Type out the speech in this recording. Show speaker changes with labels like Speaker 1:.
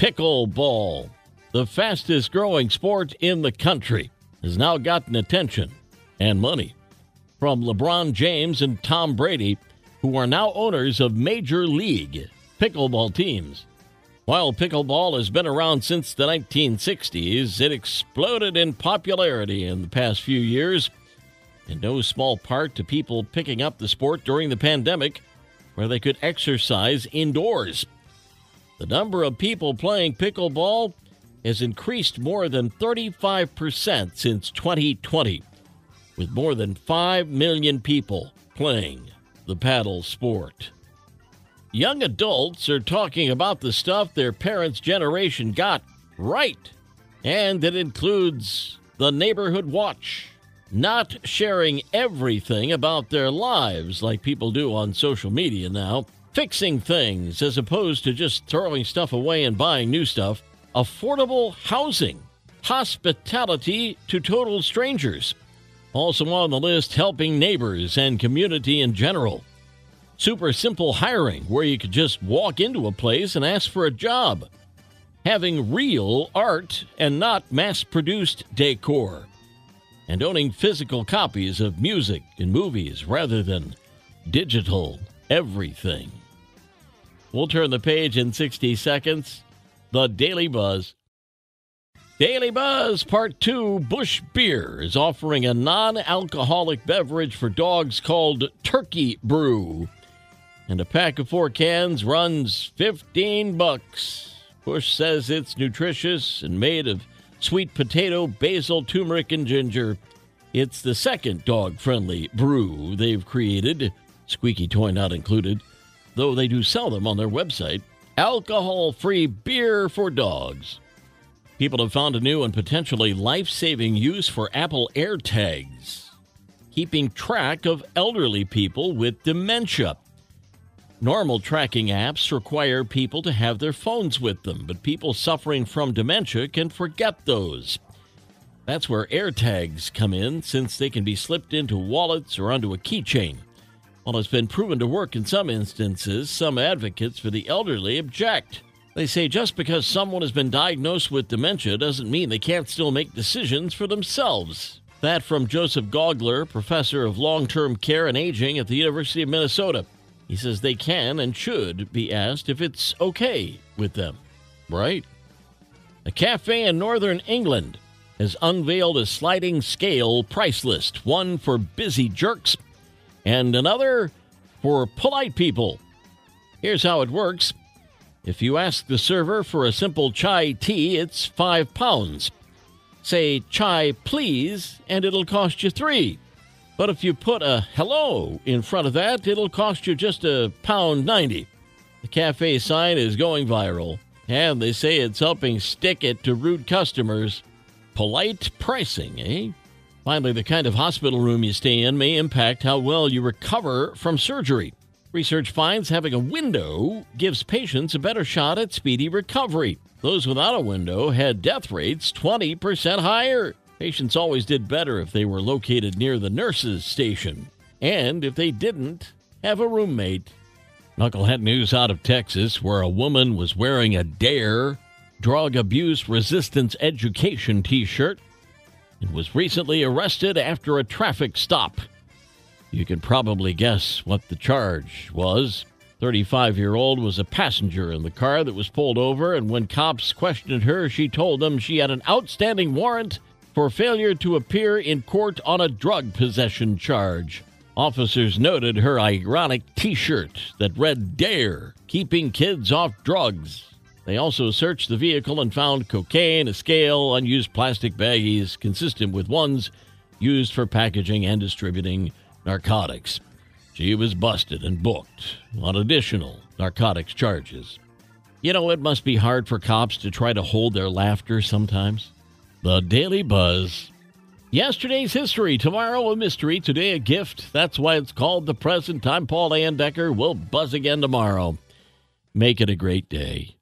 Speaker 1: Pickleball, the fastest growing sport in the country, has now gotten attention and money from LeBron James and Tom Brady, who are now owners of Major League pickleball teams. While pickleball has been around since the 1960s, it exploded in popularity in the past few years, in no small part to people picking up the sport during the pandemic, where they could exercise indoors. The number of people playing pickleball has increased more than 35% since 2020, with more than 5 million people playing the paddle sport. Young adults are talking about the stuff their parents' generation got right, and it includes the neighborhood watch, not sharing everything about their lives like people do on social media now, fixing things as opposed to just throwing stuff away and buying new stuff, affordable housing, hospitality to total strangers. Also on the list, helping neighbors and community in general. Super simple hiring where you could just walk into a place and ask for a job, having real art and not mass produced decor, and owning physical copies of music and movies rather than digital everything. We'll turn the page in 60 seconds. The Daily Buzz. Daily Buzz Part 2 Busch Beer is offering a non alcoholic beverage for dogs called Turkey Brew and a pack of four cans runs 15 bucks. Busch says it's nutritious and made of sweet potato, basil, turmeric, and ginger. It's the second dog friendly brew they've created, squeaky toy not included, though they do sell them on their website. Alcohol free beer for dogs. People have found a new and potentially life saving use for Apple AirTags, keeping track of elderly people with dementia. Normal tracking apps require people to have their phones with them, but people suffering from dementia can forget those. That's where AirTags come in, since they can be slipped into wallets or onto a keychain. While it's been proven to work in some instances, some advocates for the elderly object. They say just because someone has been diagnosed with dementia doesn't mean they can't still make decisions for themselves. That from Joseph Gaugler, professor of long term care and aging at the University of Minnesota. He says they can and should be asked if it's okay with them, right? A cafe in northern England has unveiled a sliding scale price list one for busy jerks and another for polite people. Here's how it works if you ask the server for a simple chai tea, it's five pounds. Say chai please, and it'll cost you three. But if you put a hello in front of that, it'll cost you just a pound 90. The cafe sign is going viral, and they say it's helping stick it to rude customers. Polite pricing, eh? Finally, the kind of hospital room you stay in may impact how well you recover from surgery. Research finds having a window gives patients a better shot at speedy recovery. Those without a window had death rates 20% higher. Patients always did better if they were located near the nurse's station, and if they didn't, have a roommate. Knucklehead news out of Texas, where a woman was wearing a DARE, Drug Abuse Resistance Education t shirt, and was recently arrested after a traffic stop. You can probably guess what the charge was. 35 year old was a passenger in the car that was pulled over, and when cops questioned her, she told them she had an outstanding warrant for failure to appear in court on a drug possession charge. Officers noted her ironic t shirt that read Dare, keeping kids off drugs. They also searched the vehicle and found cocaine, a scale, unused plastic baggies consistent with ones used for packaging and distributing narcotics. She was busted and booked on additional narcotics charges. You know, it must be hard for cops to try to hold their laughter sometimes. The Daily Buzz. Yesterday's history, tomorrow a mystery, today a gift. That's why it's called the present. I'm Paul Layendecker. We'll buzz again tomorrow. Make it a great day.